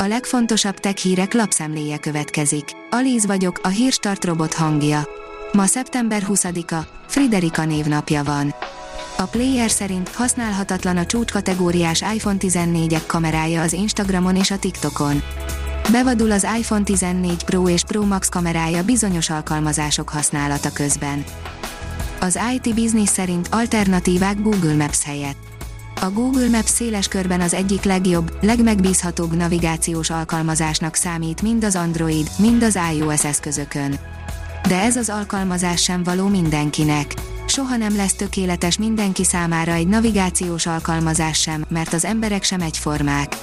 A legfontosabb tech hírek lapszemléje következik. Alíz vagyok, a hírstart robot hangja. Ma szeptember 20-a, Friderika névnapja van. A player szerint használhatatlan a csúcskategóriás iPhone 14-ek kamerája az Instagramon és a TikTokon. Bevadul az iPhone 14 Pro és Pro Max kamerája bizonyos alkalmazások használata közben. Az IT Business szerint alternatívák Google Maps helyett. A Google Maps széles körben az egyik legjobb, legmegbízhatóbb navigációs alkalmazásnak számít mind az Android, mind az iOS eszközökön. De ez az alkalmazás sem való mindenkinek. Soha nem lesz tökéletes mindenki számára egy navigációs alkalmazás sem, mert az emberek sem egyformák.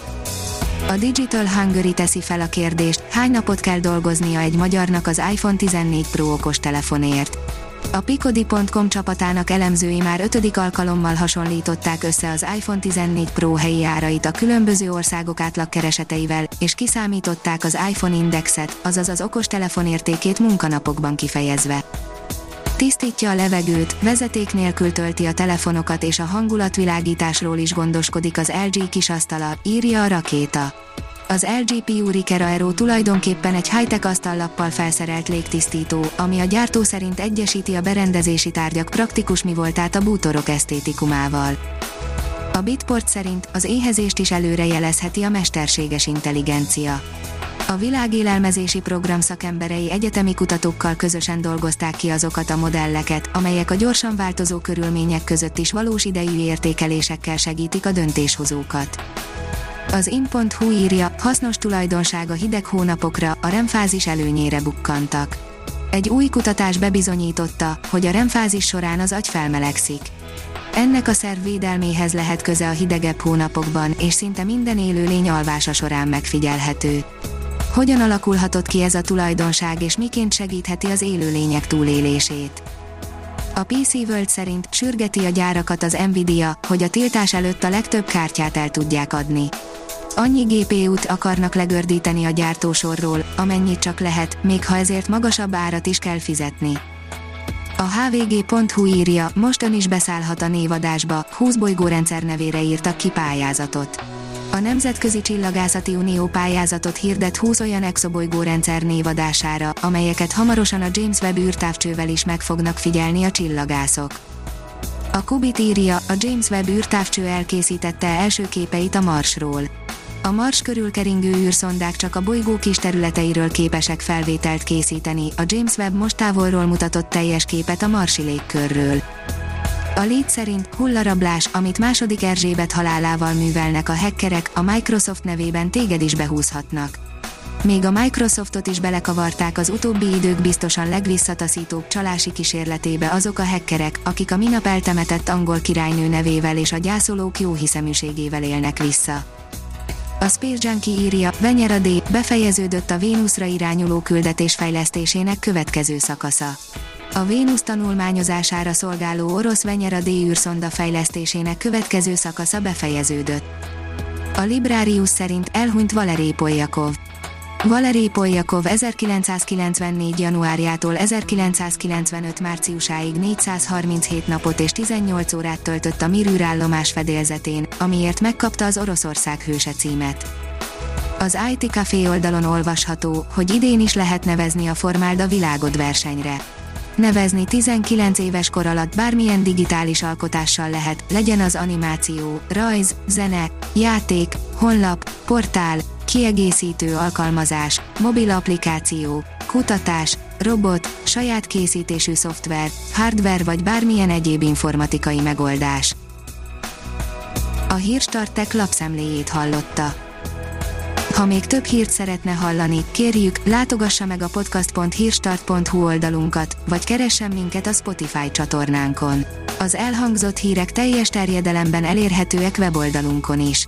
A Digital Hungary teszi fel a kérdést, hány napot kell dolgoznia egy magyarnak az iPhone 14 Pro okos telefonért. A Picodi.com csapatának elemzői már ötödik alkalommal hasonlították össze az iPhone 14 Pro helyi árait a különböző országok átlagkereseteivel, és kiszámították az iPhone indexet, azaz az okostelefon értékét munkanapokban kifejezve. Tisztítja a levegőt, vezeték nélkül tölti a telefonokat és a hangulatvilágításról is gondoskodik az LG kisasztala, írja a rakéta. Az LG Puriker Aero tulajdonképpen egy high-tech asztallappal felszerelt légtisztító, ami a gyártó szerint egyesíti a berendezési tárgyak praktikus mi voltát a bútorok esztétikumával. A Bitport szerint az éhezést is előre jelezheti a mesterséges intelligencia. A világélelmezési program szakemberei egyetemi kutatókkal közösen dolgozták ki azokat a modelleket, amelyek a gyorsan változó körülmények között is valós idejű értékelésekkel segítik a döntéshozókat. Az in.hu írja, hasznos tulajdonsága hideg hónapokra, a remfázis előnyére bukkantak. Egy új kutatás bebizonyította, hogy a remfázis során az agy felmelegszik. Ennek a szerv védelméhez lehet köze a hidegebb hónapokban, és szinte minden élőlény alvása során megfigyelhető. Hogyan alakulhatott ki ez a tulajdonság és miként segítheti az élőlények túlélését? A PC World szerint sürgeti a gyárakat az Nvidia, hogy a tiltás előtt a legtöbb kártyát el tudják adni. Annyi GPU-t akarnak legördíteni a gyártósorról, amennyit csak lehet, még ha ezért magasabb árat is kell fizetni. A hvg.hu írja, most is beszállhat a névadásba, 20 bolygórendszer nevére írtak ki pályázatot. A Nemzetközi Csillagászati Unió pályázatot hirdet 20 olyan exobolygórendszer névadására, amelyeket hamarosan a James Webb űrtávcsővel is meg fognak figyelni a csillagászok. A Kubit írja, a James Webb űrtávcső elkészítette első képeit a Marsról. A Mars körül keringő űrszondák csak a bolygó kis területeiről képesek felvételt készíteni, a James Webb most távolról mutatott teljes képet a marsi légkörről. A Lead szerint hullarablás, amit második Erzsébet halálával művelnek a hackerek, a Microsoft nevében téged is behúzhatnak. Még a Microsoftot is belekavarták az utóbbi idők biztosan legvisszataszítóbb csalási kísérletébe azok a hackerek, akik a minap eltemetett angol királynő nevével és a gyászolók jó hiszeműségével élnek vissza. A Space Junkie írja, Venyera D. befejeződött a Vénuszra irányuló küldetés fejlesztésének következő szakasza. A Vénusz tanulmányozására szolgáló orosz Venyera D űrszonda fejlesztésének következő szakasza befejeződött. A Librarius szerint elhunyt Valerij Poljakov. Valerij Poljakov 1994. januárjától 1995. márciusáig 437 napot és 18 órát töltött a Mir űrállomás fedélzetén, amiért megkapta az Oroszország hőse címet. Az IT Café oldalon olvasható, hogy idén is lehet nevezni a Formáld világod versenyre nevezni 19 éves kor alatt bármilyen digitális alkotással lehet, legyen az animáció, rajz, zene, játék, honlap, portál, kiegészítő alkalmazás, mobil applikáció, kutatás, robot, saját készítésű szoftver, hardware vagy bármilyen egyéb informatikai megoldás. A Hírstartek lapszemléjét hallotta. Ha még több hírt szeretne hallani, kérjük, látogassa meg a podcast.hírstart.hu oldalunkat, vagy keressen minket a Spotify csatornánkon. Az elhangzott hírek teljes terjedelemben elérhetőek weboldalunkon is.